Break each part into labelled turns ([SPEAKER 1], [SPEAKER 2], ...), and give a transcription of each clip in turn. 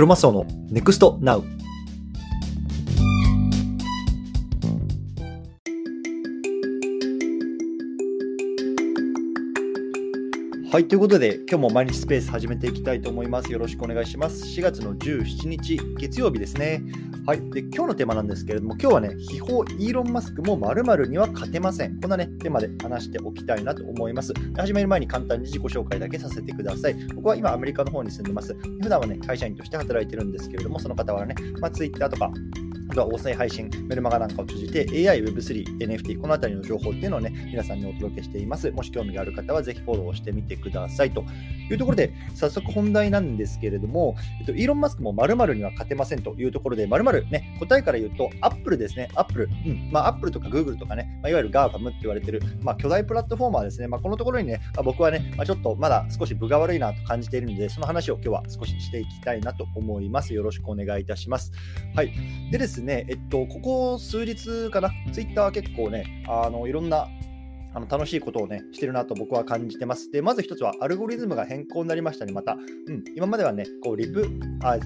[SPEAKER 1] クロマスオの NEXT NOW はい、ということで、今日も毎日スペース始めていきたいと思います。よろしくお願いします。4月の17日、月曜日ですね。はい、で今日のテーマなんですけれども、今日はね、秘宝イーロン・マスクも〇〇には勝てません。こんなね、テーマで話しておきたいなと思います。始める前に簡単に自己紹介だけさせてください。僕は今、アメリカの方に住んでます。普段はね、会社員として働いてるんですけれども、その方はね、まあ、Twitter とか、あとは音声配信、メルマガなんかを通じて AI、Web3、NFT、このあたりの情報っていうのをね、皆さんにお届けしています。もし興味がある方はぜひフォローしてみてくださいというところで、早速本題なんですけれども、えっと、イーロン・マスクも〇〇には勝てませんというところで、〇〇ね、答えから言うと、アップルですね、アップル。うん。まあ、アップルとかグーグルとかね、まあ、いわゆる GAFAM って言われてる、まあ、巨大プラットフォーマーですね。まあ、このところにね、まあ、僕はね、まあ、ちょっとまだ少し分が悪いなと感じているので、その話を今日は少ししていきたいなと思います。よろしくお願いいたします。はい。でですね、えっと、ここ数日かな、ツイッターは結構ね、あのいろんなあの楽しいことをね、してるなと僕は感じてます。で、まず一つはアルゴリズムが変更になりましたね、また。うん、今まではね、こう、リプ、あ、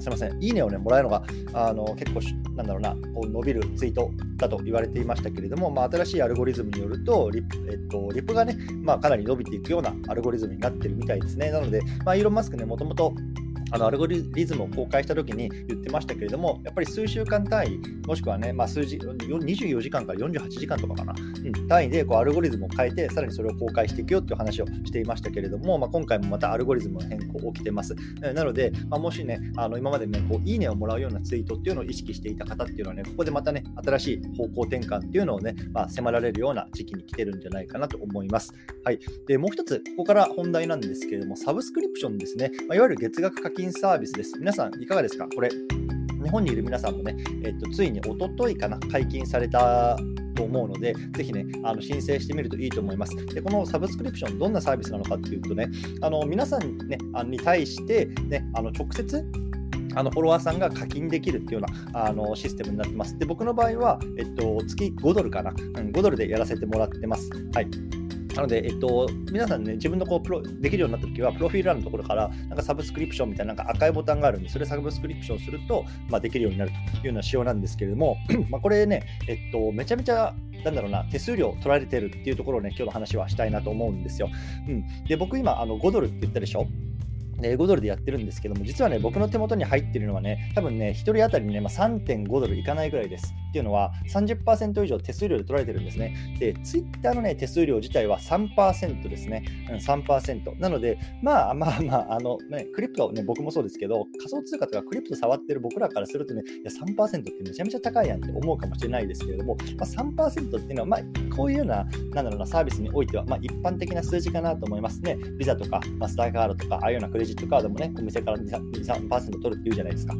[SPEAKER 1] すみません、いいねをね、もらえるのが、あの結構、なんだろうな、こう伸びるツイートだと言われていましたけれども、まあ、新しいアルゴリズムによると、リプ,、えっと、リプがね、まあ、かなり伸びていくようなアルゴリズムになってるみたいですね。なので、まあ、イーロン・マスクね、もともとあのアルゴリズムを公開したときに言ってましたけれども、やっぱり数週間単位、もしくはね、まあ、数字24時間から48時間とかかな、うん、単位でこうアルゴリズムを変えて、さらにそれを公開していくよっていう話をしていましたけれども、まあ、今回もまたアルゴリズムの変更起きてます。なので、まあ、もしね、あの今までね、こういいねをもらうようなツイートっていうのを意識していた方っていうのはね、ここでまたね、新しい方向転換っていうのをね、まあ、迫られるような時期に来てるんじゃないかなと思います。はい。で、もう一つ、ここから本題なんですけれども、サブスクリプションですね、まあ、いわゆる月額課金サービスです。皆さんいかがですか？これ、日本にいる皆さんもね、えっと、ついにおとといかな、解禁されたと思うので、ぜひね、あの申請してみるといいと思います。で、このサブスクリプション、どんなサービスなのかっていうとね、あの皆さん、ね、あに対して、ね、あの直接あのフォロワーさんが課金できるっていうようなあのシステムになってます。で、僕の場合は、えっと、月5ドルかな、うん、5ドルでやらせてもらってます。はい。なので、えっと、皆さんね、自分のこうプロできるようになった時は、プロフィール欄のところから、なんかサブスクリプションみたいななんか赤いボタンがあるんで、それサブスクリプションすると、まあ、できるようになるというような仕様なんですけれども、まあこれね、えっと、めちゃめちゃなんだろうな、手数料取られてるっていうところをね、今日の話はしたいなと思うんですよ。うん。で、僕今、あの5ドルって言ったでしょ？5ドルでやってるんですけども、実はね、僕の手元に入ってるのはね、多分ね、1人当たりね、まあ、3.5ドルいかないぐらいです。っていうのは、30%以上手数料で取られてるんですね。で、ツイッターのね、手数料自体は3%ですね。うん、3%。なので、まあまあまあ、あの、ね、クリプトね、僕もそうですけど、仮想通貨とかクリプト触ってる僕らからするとね、いや3%ってめちゃめちゃ高いやんって思うかもしれないですけれども、まあ、3%っていうのは、まあ、こういうような、なんだろうな、サービスにおいては、まあ、一般的な数字かなと思いますね。ビザとか、マスターカードとか、ああいうようなクレジットカードもね、お店から2、3%取るっていうじゃないですか。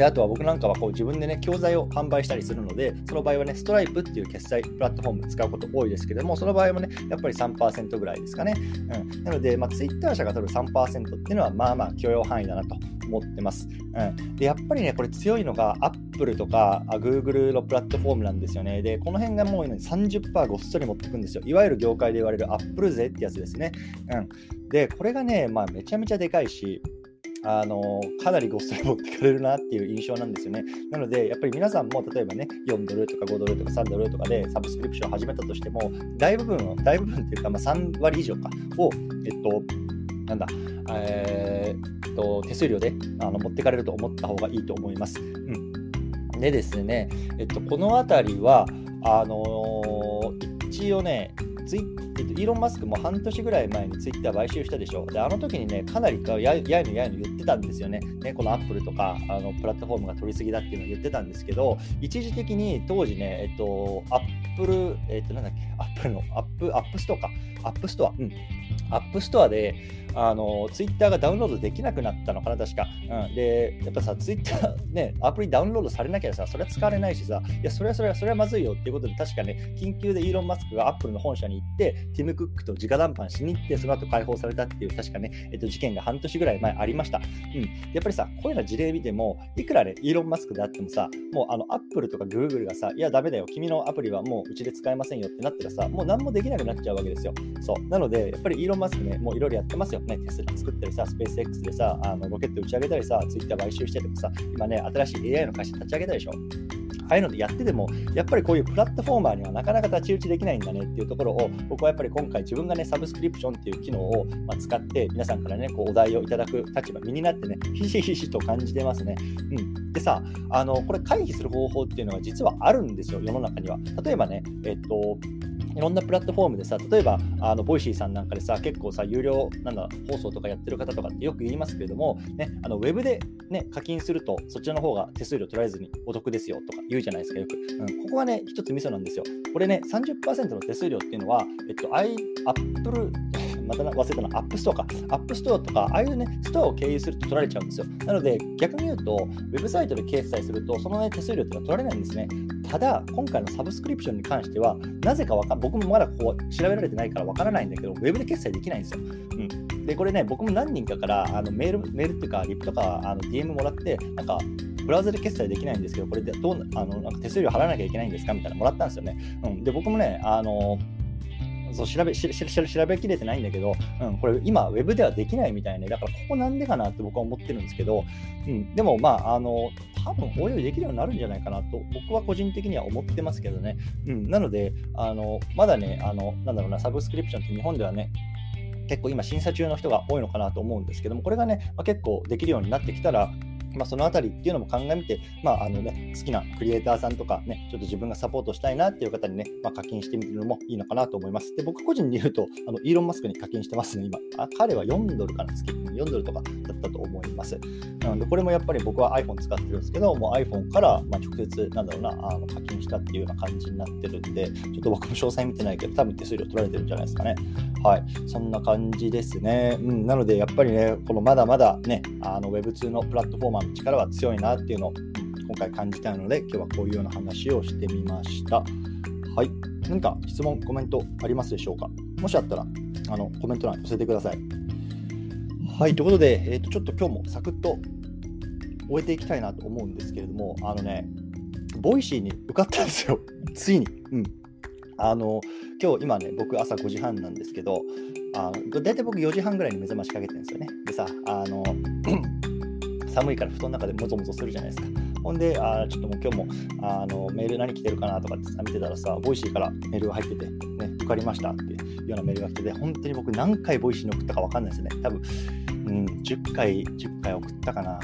[SPEAKER 1] であとは僕なんかはこう自分でね、教材を販売したりするので、その場合はね、ストライプっていう決済プラットフォーム使うこと多いですけども、その場合もね、やっぱり3%ぐらいですかね。うん、なので、まあ、Twitter 社が取る3%っていうのは、まあまあ許容範囲だなと思ってます。うん、でやっぱりね、これ強いのが Apple とか Google のプラットフォームなんですよね。で、この辺がもう30%ごっそり持ってくんですよ。いわゆる業界で言われる Apple 税ってやつですね。うん、で、これがね、まあ、めちゃめちゃでかいし、あのかなりごっそり持ってかれるなっていう印象なんですよね。なので、やっぱり皆さんも例えばね、4ドルとか5ドルとか3ドルとかでサブスクリプションを始めたとしても、大部分を、大部分っていうか、まあ、3割以上かを、えっと、なんだ、えー、っと、手数料であの持ってかれると思った方がいいと思います。うん、でですね、えっと、この辺りは、あのー、一応ね、ツイえっと、イーロン・マスクも半年ぐらい前にツイッター買収したでしょ。で、あの時にね、かなりややいのやいの言ってたんですよね。ねこのアップルとかあのプラットフォームが取りすぎだっていうのを言ってたんですけど、一時的に当時ね、えっと、アップル、えっと、なんだっけ、アップルの、アップ、 App Store か。アップストア。うん。アップストアで、あの、ツイッターがダウンロードできなくなったのかな、確か。うん。で、やっぱさ、ツイッター ね、アプリダウンロードされなきゃさ、それは使われないしさ、いや、それはそれは、それはまずいよっていうことで、確かね、緊急でイーロン・マスクがアップルの本社に行って、ティム・クックと直談判しに行って、その後解放されたっていう、確かね、えっと、事件が半年ぐらい前ありました。うん。やっぱりさ、こういうような事例見ても、いくらね、イーロン・マスクであってもさ、もうあの、アップルとかグーグルがさ、いや、ダメだよ、君のアプリはもううちで使えませんよってなったらさ、もう何もできなくなっちゃうわけですよ。そう。なので、やっぱりイーロン・マスクね、もういろいろやってますよ。ね、テスラ作ってるさ、スペース X でさ、あのロケット打ち上げたりさ、ツイッター買収してとかさ、今ね、新しい AI の会社立ち上げたでしょ。ああいうのでやってても、やっぱりこういうプラットフォーマーにはなかなか太刀打ちできないんだねっていうところを、僕はやっぱり今回自分がね、サブスクリプションっていう機能を、使って、皆さんからね、こうお題をいただく立場、身になってね、ひしひしと感じてますね。うん。でさ、あの、これ回避する方法っていうのが実はあるんですよ、世の中には。例えばね、えっと、いろんなプラットフォームでさ、例えば、あの Voicy さんなんかでさ、結構さ、有料なんだ放送とかやってる方とかってよく言いますけれども、ね、あのウェブで、ね、課金すると、そちらの方が手数料取られずにお得ですよとか言うじゃないですか、よく。うん、ここはね、一つミソなんですよ。これね、30%の手数料っていうのは、えっと、Apple また忘れたの、アップストアか。アップストアとか、ああいうね、ストアを経由すると取られちゃうんですよ。なので、逆に言うと、ウェブサイトで決済すると、その、ね、手数料っていうのは取られないんですね。ただ、今回のサブスクリプションに関しては、なぜかわか僕もまだこう調べられてないからわからないんだけど、ウェブで決済できないんですよ。うん、で、これね、僕も何人かからあのメール、メールっていうか、リプとかあの DM もらって、なんか、ブラウザで決済できないんですけど、これでどうあのなんか手数料払わなきゃいけないんですかみたいなのもらったんですよね。うん、で、僕もね、あのそう調べしし調べきれてないんだけど、うん、これ今、ウェブではできないみたいね。だからここなんでかなって僕は思ってるんですけど、うん、でもまあ、あの、多分応用できるようになるんじゃないかなと、僕は個人的には思ってますけどね。うん、なので、あの、まだね、あの、なんだろうな、サブスクリプションって日本ではね、結構今審査中の人が多いのかなと思うんですけども、これがね、まあ、結構できるようになってきたら、まあ、そのあたりっていうのも鑑みて、まああのね、好きなクリエイターさんとか、ね、ちょっと自分がサポートしたいなっていう方にね、まあ、課金してみるのもいいのかなと思います。で、僕個人に言うと、あのイーロン・マスクに課金してますね、今。あ彼は4ドルかな、月。4ドルとかだったと思います。なので、これもやっぱり僕は iPhone 使ってるんですけど、もう iPhone からまあ直接、なんだろうな、あの課金したっていうような感じになってるんで、ちょっと僕も詳細見てないけど、多分手数料取られてるんじゃないですかね。はい。そんな感じですね。うん。なので、やっぱりね、このまだまだね、あの Web2 のプラットフォーマーの力は強いなっていうのを今回感じたいので、今日はこういうような話をしてみました。はい。何か質問、コメントありますでしょうか？もしあったら、あのコメント欄寄せてください。はい。ということで、えー、とちょっと今日もサクッと終えていきたいなと思うんですけれども、あのね、 Voicy に受かったんですよ。ついに。うん。あの、今日今ね、僕朝5時半なんですけど、あの大体僕4時半ぐらいに目覚ましかけてるんですよね。でさ、あの、寒いから布団の中でもぞもぞするじゃないですか。ほんで、あちょっともう今日もあのメール何来てるかなとかってさ見てたらさ、 Voicy からメールが入ってて、ね、受かりましたっていうようなメールが来てて、本当に僕何回 Voicy に送ったか分かんないですね。多分、うん、10回、10回送ったかな。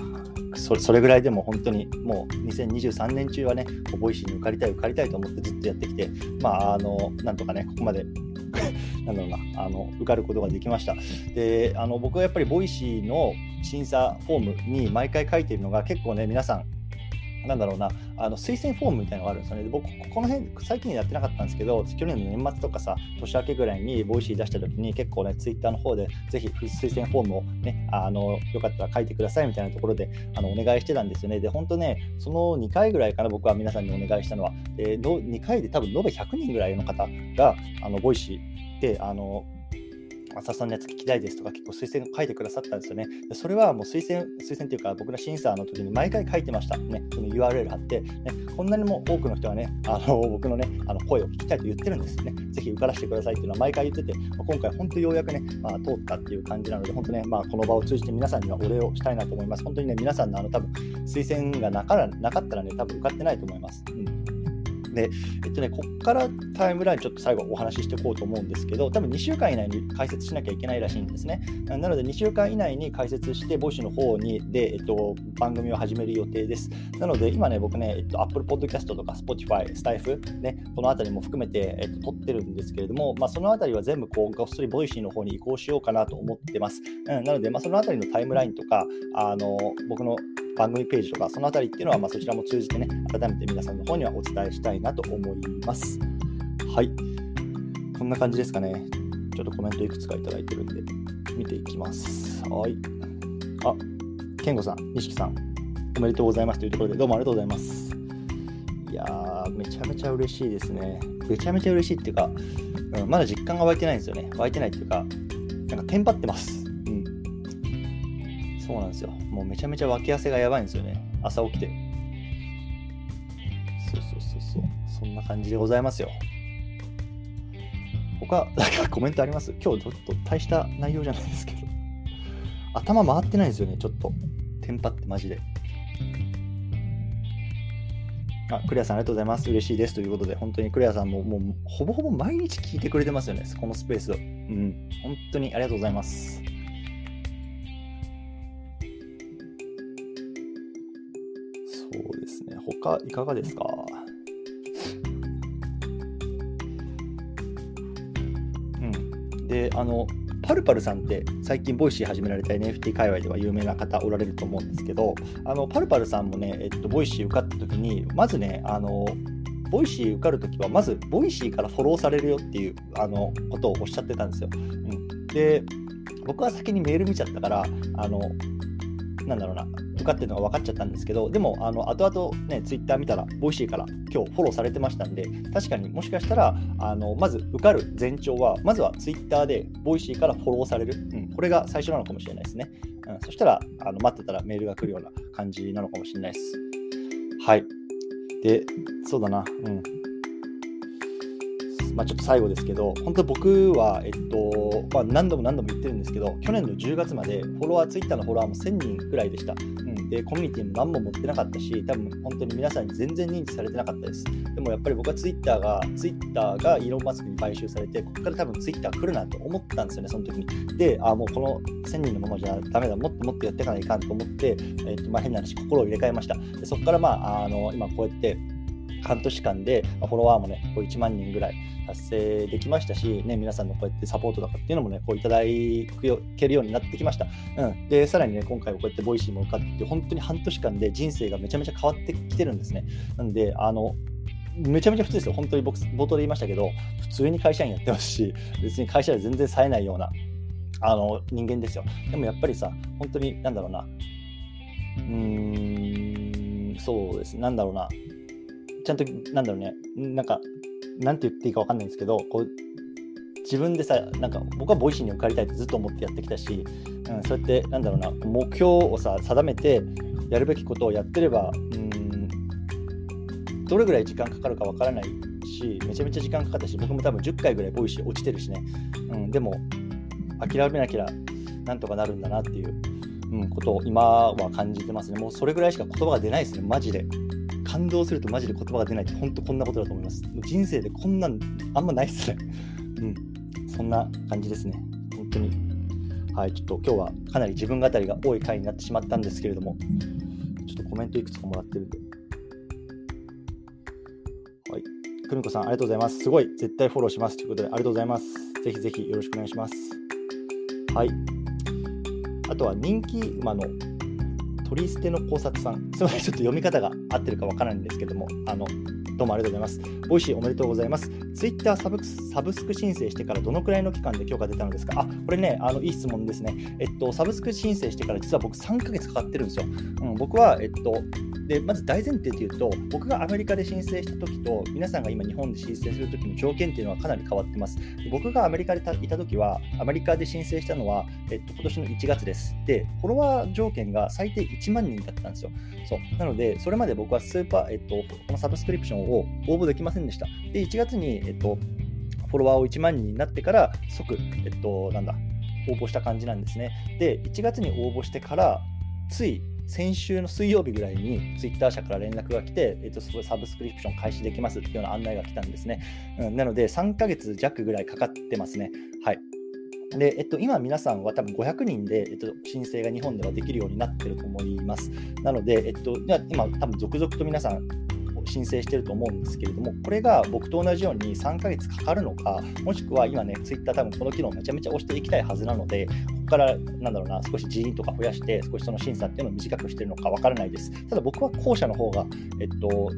[SPEAKER 1] そそれぐらいでも本当にもう2023年中はね、 Voicy に受かりたい、受かりたいと思ってずっとやってきて、まあ、あの、なんとかね、ここまでなんだろうな、あの、受かることができました。で、あの、僕はやっぱり Voicy の審査フォームに毎回書いているのが結構ね、皆さんなんだろうな、あの推薦フォームみたいなのがあるんですよね。で僕、この辺、最近やってなかったんですけど、去年の年末とかさ、年明けぐらいに Voicy 出した時に、結構ね、ツイッターの方で、ぜひ推薦フォームをね、あのよかったら書いてくださいみたいなところであのお願いしてたんですよね。で、本当ね、その2回ぐらいかな、僕は皆さんにお願いしたのは、で2回で多分延べ100人ぐらいの方が、あの Voicy で、あの浅さんのやつ聞きたいですとか結構推薦書いてくださったんですよね。でそれはもう推薦、推薦っていうか僕の審査の時に毎回書いてました。ね、その URL 貼って、ね、こんなにも多くの人がね、あの僕のね、あの声を聞きたいと言ってるんですよね。ぜひ受からせてくださいっていうのは毎回言ってて、ま、今回本当ようやくね、まあ、通ったっていう感じなので、本当ね、まあ、この場を通じて皆さんにはお礼をしたいなと思います。本当にね、皆さんのあの多分推薦がなからなかったらね、多分受かってないと思います。うんで、えっとね、こっからタイムラインちょっと最後お話ししていこうと思うんですけど、多分2週間以内に開設しなきゃいけないらしいんですね。なので2週間以内に開設して、 Voicy の方にで、えっと、番組を始める予定です。なので、今ね、僕ね、えっと、Apple Podcast とか Spotify、スタイフ、ね、このあたりも含めて、えっと、撮ってるんですけれども、まあ、そのあたりは全部こう、ごっそり Voicy の方に移行しようかなと思ってます。うん、なので、まあ、そのあたりのタイムラインとか、あの僕の番組ページとか、そのあたりっていうのは、まあ、そちらも通じてね、改めて皆さんの方にはお伝えしたいなと思います。はい。こんな感じですかね。ちょっとコメントいくつかいただいてるんで、見ていきます。はい。あ、健吾さん、錦さん、おめでとうございますというところで、どうもありがとうございます。いやー、めちゃめちゃ嬉しいですね。めちゃめちゃ嬉しいっていうか、うん、まだ実感が湧いてないんですよね。湧いてないっていうか、なんかテンパってます。そうなんですよ。もうめちゃめちゃ脇汗がやばいんですよね。朝起きて。そうそうそうそう。そんな感じでございますよ。他、なんかコメントあります？今日ちょっと大した内容じゃないですけど。頭回ってないですよね、ちょっと。テンパってマジで。あ、クレアさんありがとうございます。嬉しいです。ということで、本当にクレアさんももうほぼほぼ毎日聞いてくれてますよね、このスペースを。うん、本当にありがとうございます。ですね、他いかがですか？うん。で、あの、パルパルさんって最近 Voicy 始められた NFT 界隈では有名な方おられると思うんですけど、あのパルパルさんもね、えっと、 Voicy 受かった時に、まずね、あの Voicy 受かるときは、まず Voicy からフォローされるよっていうあのことをおっしゃってたんですよ。うん、で、僕は先にメール見ちゃったから、あのなんだろうな、受かってるのが分かっちゃったんですけど、でも、あの後々ね、ツイッター見たら、 Voicy から今日フォローされてましたんで、確かにもしかしたら、あのまず受かる前兆は、まずはツイッターで Voicy からフォローされる、うん、これが最初なのかもしれないですね。うん、そしたらあの、待ってたらメールが来るような感じなのかもしれないです。はい。で、そうだな、うん。まあ、ちょっと最後ですけど、本当僕は、えっとまあ、何度も何度も言ってるんですけど、去年の10月までフォロワー、ツイッターのフォロワーも1000人ぐらいでした。うん、で、コミュニティも何も持ってなかったし、多分本当に皆さんに全然認知されてなかったです。でもやっぱり僕はツイッターが、ツイッターがイーロン・マスクに買収されて、ここから多分ツイッター来るなと思ったんですよね、その時に。で、ああもうこの1000人のままじゃダメだ、もっともっとやっていかないかんと思って、えっとまあ、変な話、心を入れ替えました。でそこから、まあ、あの今こうやって、半年間で、フォロワーもね、こう1万人ぐらい達成できましたし、ね、皆さんのこうやってサポートとかっていうのもね、こういただけるようになってきました。うん。で、さらにね、今回はこうやって Voicy も受かって、本当に半年間で人生がめちゃめちゃ変わってきてるんですね。なんで、あの、めちゃめちゃ普通ですよ。本当に僕、冒頭で言いましたけど、普通に会社員やってますし、別に会社で全然冴えないような、あの、人間ですよ。でもやっぱりさ、本当に、なんだろうな、うーん、そうです。なんだろうな、ちゃんと、なんだろうね、なんか、なんて言っていいか分かんないんですけど、こう自分でさ、なんか僕は Voicy に受かりたいってずっと思ってやってきたし、うん、そうやって、なんだろうな、目標をさ、定めて、やるべきことをやってれば、うん、どれぐらい時間かかるか分からないし、めちゃめちゃ時間かかったし、僕も多分10回ぐらい Voicy 落ちてるしね、うん、でも、諦めなきゃなんとかなるんだなっていう、うん、ことを今は感じてますね。もうそれぐらいしか言葉が出ないですね、マジで。感動するとマジで言葉が出ないって本当こんなことだと思います。人生でこんなんあんまないっすね。うん。そんな感じですね。本当に。はい、ちょっと今日はかなり自分語りが多い回になってしまったんですけれども、ちょっとコメントいくつかもらってるんで。はい。久美子さん、ありがとうございます。すごい、絶対フォローしますということで、ありがとうございます。ぜひぜひよろしくお願いします。はい。あとは人気馬の取り捨ての考察さん、すみません、ちょっと読み方が合ってるかわからないんですけども、あのどうもありがとうございます。 Voicy おめでとうございます。ツイッターサブサブスク申請してからどのくらいの期間で許可出たのですか？あ、これね、あのいい質問ですね。えっと、サブスク申請してから実は僕3ヶ月かかってるんですよ。うん、僕は、えっと、でまず大前提というと、僕がアメリカで申請した時と、皆さんが今日本で申請する時の条件っていうのはかなり変わってます。僕がアメリカでいた時は、アメリカで申請したのは、えっと、今年の1月です。で、フォロワー条件が最低1万人だったんですよ。そうなので、それまで僕はスーパー、えっと、このサブスクリプションを応募できませんでした。で、1月に、えっと、フォロワーを1万人になってから、即、えっと、なんだ、応募した感じなんですね。で、1月に応募してから、つい先週の水曜日ぐらいにツイッター社から連絡が来て、えっと、サブスクリプション開始できますっていうような案内が来たんですね。うん、なので、3ヶ月弱ぐらいかかってますね。はい。で、えっと、今皆さんは多分500人で、えっと、申請が日本ではできるようになってると思います。なので、えっと、今多分続々と皆さん申請してると思うんですけれども、これが僕と同じように3ヶ月かかるのか、もしくは今ね、Twitter 多分この機能めちゃめちゃ押していきたいはずなので、ここからなんだろうな、少し人員とか増やして、少しその審査っていうのを短くしてるのかわからないです。ただ僕は後者の方が、えっと、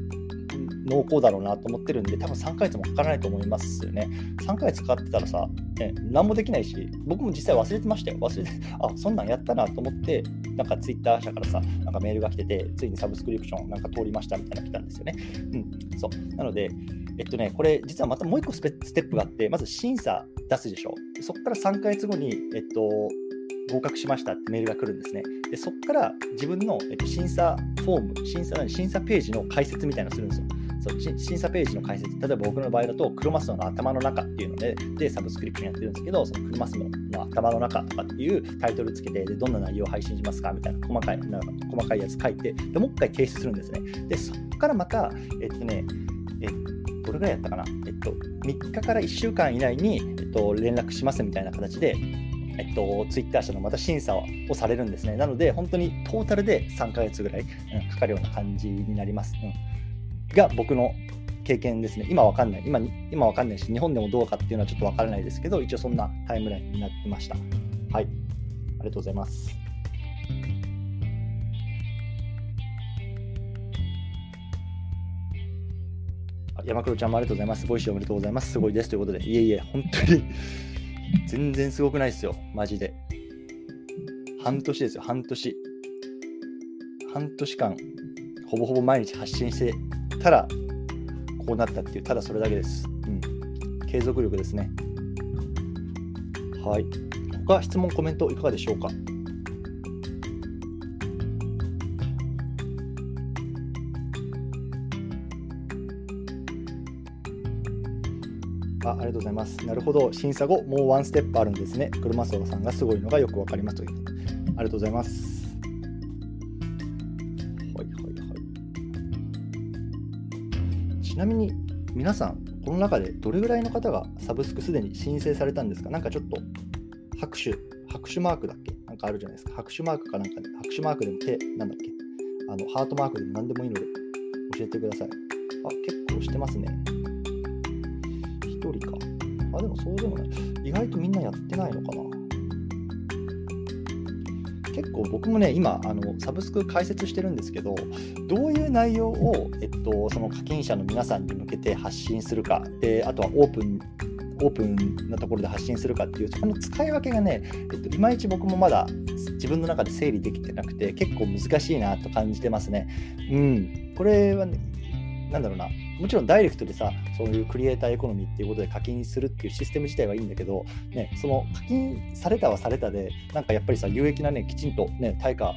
[SPEAKER 1] 濃厚だろうなと思ってるんで、多分3ヶ月もかからないと思いますよね。3ヶ月かかってたらさ、ね、何もできないし、僕も実際忘れてましたよ。忘れて、あ、そんなんやったなと思って、なんかツイッター社からさ、なんかメールが来てて、ついにサブスクリプションなんか通りましたみたいなの来たんですよね。うん、そう。なので、えっとね、これ実はまたもう一個ステップがあって、まず審査出すでしょ。そこから3ヶ月後に、えっと、合格しましたってメールが来るんですね。で、そこから自分の、えっと、審査フォーム、審査審査ページの解説みたいなのするんですよ。そう審査ページの解説、例えば僕の場合だと、クロマスの頭の中っていうので、でサブスクリプションやってるんですけど、そのクロマスの頭の中とかっていうタイトルつけて、でどんな内容を配信しますかみたいな細かいな細かいやつ書いて、でもう一回提出するんですね。で、そこからまた、えっとね、えどれぐらいやったかな、えっと、3日から1週間以内に、えっと、連絡しますみたいな形で、えっと、ツイッター社のまた審査をされるんですね。なので、本当にトータルで3ヶ月ぐらい、うん、かかるような感じになります。うん、が、僕の経験ですね。今わかんない。今、今わかんないし、日本でもどうかっていうのはちょっとわからないですけど、一応そんなタイムラインになってました。はい。ありがとうございます。山黒ちゃんもありがとうございます。 Voicy おめでとうございます。すごいです。ということで、いえいえ、本当に全然すごくないですよ。マジで。半年ですよ、半年。半年間、ほぼほぼ毎日発信してたら、こうなったっていう、ただそれだけです。うん。継続力ですね。はい。他、質問、コメントいかがでしょうか？あありがとうございます。なるほど。審査後、もうワンステップあるんですね。車相さんがすごいのがよくわかりますという。ありがとうございます。ちなみに、皆さん、この中でどれぐらいの方がサブスクすでに申請されたんですか？なんかちょっと拍手、拍手マークだっけ？なんかあるじゃないですか。拍手マークかなんかで、拍手マークでも手、なんだっけ？あの、ハートマークでも何でもいいので教えてください。あ、結構してますね。1人か。あ、でもそうでもない。意外とみんなやってないのかな？結構僕もね、今、あのサブスク解説してるんですけど、どういう内容を、えっと、その課金者の皆さんに向けて発信するか、であとはオープンオープンなところで発信するかっていう、そこの使い分けがね、えっと、いまいち僕もまだ自分の中で整理できてなくて、結構難しいなと感じてますね。うん。これは、ね、なんだろうな、もちろんダイレクトでさ、そういうクリエイターエコノミーっていうことで課金するっていうシステム自体はいいんだけど、ね、その課金されたはされたで、なんかやっぱりさ、有益なね、きちんとね、対価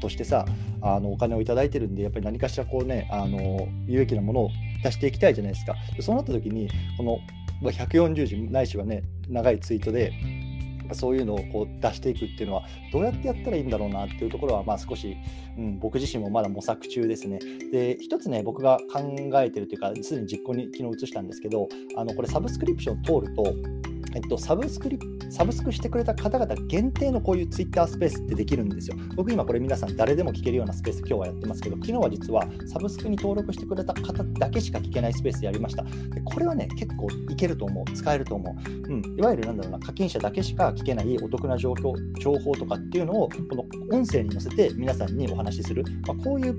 [SPEAKER 1] としてさ、あのお金をいただいてるんで、やっぱり何かしらこうね、あの有益なものを出していきたいじゃないですか。でそうなった時に、この140字ないしはね、長いツイートで、そういうのをこう出していくっていうのはどうやってやったらいいんだろうなっていうところはまあ少し、うん、僕自身もまだ模索中ですね。で一つね僕が考えてるというかすでに実行に昨日移したんですけどあのこれサブスクリプション通るとえっと、サブスクリサブスクしてくれた方々限定のこういうツイッタースペースってできるんですよ。僕今これ皆さん誰でも聞けるようなスペース今日はやってますけど、昨日は実はサブスクに登録してくれた方だけしか聞けないスペースやりました。でこれはね、結構いけると思う。使えると思う。うん。いわゆるなんだろうな、課金者だけしか聞けないお得な状況、情報とかっていうのを、この音声に乗せて皆さんにお話しする。まあ、こういう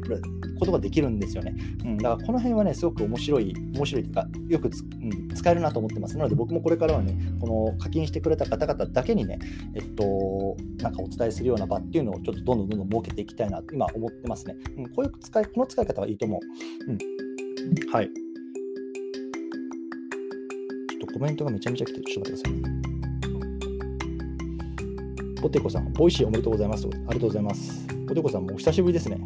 [SPEAKER 1] ことができるんですよね。うん。だからこの辺はね、すごく面白い、面白いというか、よくうん、使えるなと思ってます。なので僕もこれからはね、この課金してくれた方々だけにね、えっと、なんかお伝えするような場っていうのをちょっとどんどんどんどん設けていきたいなと今思ってますね。うん、こういう使い、この使い方はいいと思う。うん。はい。ちょっとコメントがめちゃめちゃ来てる。ちょっと待ってくださいね。ポテコさん、 Voicy おめでとうございます。ありがとうございます。ポテコさんもお久しぶりですね。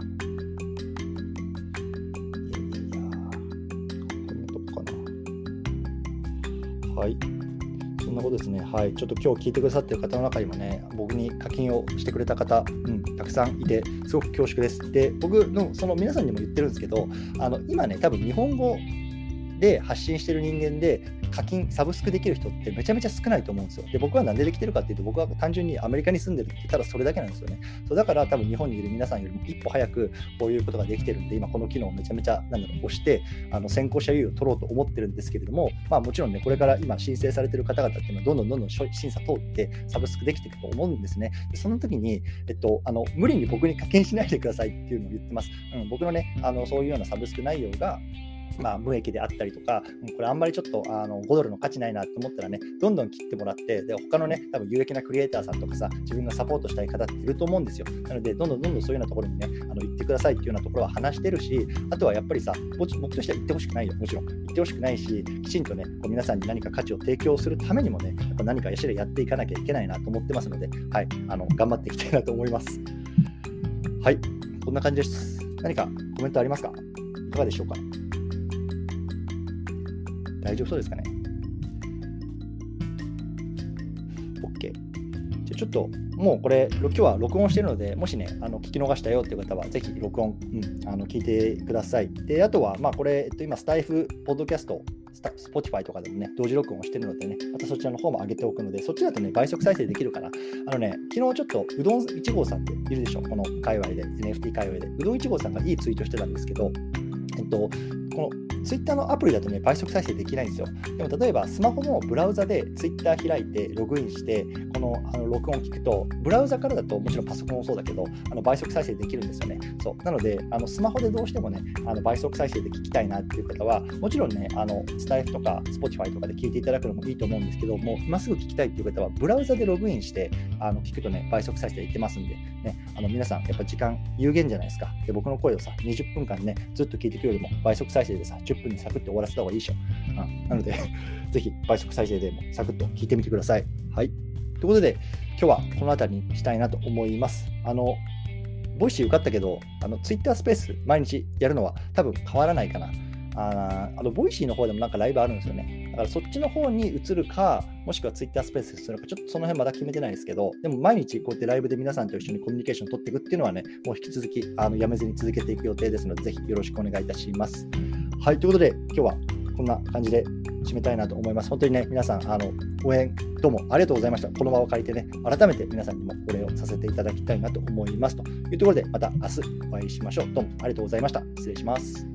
[SPEAKER 1] はい。そんなこうですね。はい。ちょっと今日聞いてくださってる方の中にもね、僕に課金をしてくれた方、うん、たくさんいて、すごく恐縮です。で、僕の、その皆さんにも言ってるんですけど、あの、今ね、多分日本語で発信してる人間で、課金、サブスクできる人ってめちゃめちゃ少ないと思うんですよ。で、僕はなんでできてるかっていうと、僕は単純にアメリカに住んでるってただそれだけなんですよね。そうだから多分日本にいる皆さんよりも一歩早くこういうことができてるんで、今この機能をめちゃめちゃなんだろう押して、あの先行者優位を取ろうと思ってるんですけれども、まあもちろんね、これから今申請されてる方々っていうのはどんどんどんどん審査通ってサブスクできていくと思うんですね。でその時に、えっと、あの無理に僕に課金しないでくださいっていうのを言ってます。うん、僕のね、あのそういうようなサブスク内容がまあ、無益であったりとか、これあんまりちょっとあの5ドルの価値ないなと思ったらね、どんどん切ってもらって、で他のね、多分有益なクリエイターさんとかさ、自分がサポートしたい方っていると思うんですよ。なので、どんどんどんどんそういうようなところにね、あの行ってくださいっていうようなところは話してるし、あとはやっぱりさ、僕としては行ってほしくないよ、もちろん。行ってほしくないし、きちんとね、こう皆さんに何か価値を提供するためにもね、やっぱ何かやしらやっていかなきゃいけないなと思ってますので、はい、あの頑張っていきたいなと思います。はい、こんな感じです。何かコメントありますか？いかがでしょうか？大丈夫そうですかね ?OK。じゃちょっと、もうこれ、今日は録音してるので、もしね、あの聞き逃したよっていう方は、ぜひ録音、うん、あの聞いてください。で、あとは、まあ、これ、えっと、今、スタイフ、ポッドキャスト、 Spotify とかでもね、同時録音をしてるのでね、またそちらの方も上げておくので、そっちだとね、倍速再生できるから、あのね、昨日ちょっとうどん1号さんっているでしょ、この界隈で、NFT 界隈で。うどん1号さんがいいツイートしてたんですけど、えっと、この Twitter のアプリだとね、倍速再生できないんですよ。でも例えばスマホのブラウザで Twitter 開いてログインして、このあの録音を聞くと、ブラウザからだともちろんパソコンもそうだけど、あの倍速再生できるんですよね。そうなので、あのスマホでどうしてもね、あの倍速再生で聞きたいなっていう方は、もちろんね、あのスタイフとか Spotify とかで聞いていただくのもいいと思うんですけど、もう今すぐ聞きたいっていう方は、ブラウザでログインしてあの聞くとね、倍速再生いけますんで、ね、あの皆さん、やっぱ時間有限じゃないですか。で、僕の声をさ、20分間ね、ずっと聞いていくよりも、倍速再生でさ、10分にサクッと終わらせた方がいいでしょ。うん、なので、ぜひ倍速再生でもサクッと聞いてみてください。はい。ということで、今日はこの辺りにしたいなと思います。あの、 Voicy 受かったけど、あの、ツイッタースペース毎日やるのは多分変わらないかな。ああの、 Voicy の方でもなんかライブあるんですよね。だからそっちの方に移るか、もしくはツイッタースペースにするか、ちょっとその辺まだ決めてないですけど、でも毎日こうやってライブで皆さんと一緒にコミュニケーションを取っていくっていうのはね、もう引き続きあのやめずに続けていく予定ですので、ぜひよろしくお願いいたします。はい、ということで、今日はこんな感じで締めたいなと思います。本当にね、皆さん、あの応援どうもありがとうございました。この場を借りてね、改めて皆さんにもお礼をさせていただきたいなと思います。というところで、また明日お会いしましょう。どうもありがとうございました。失礼します。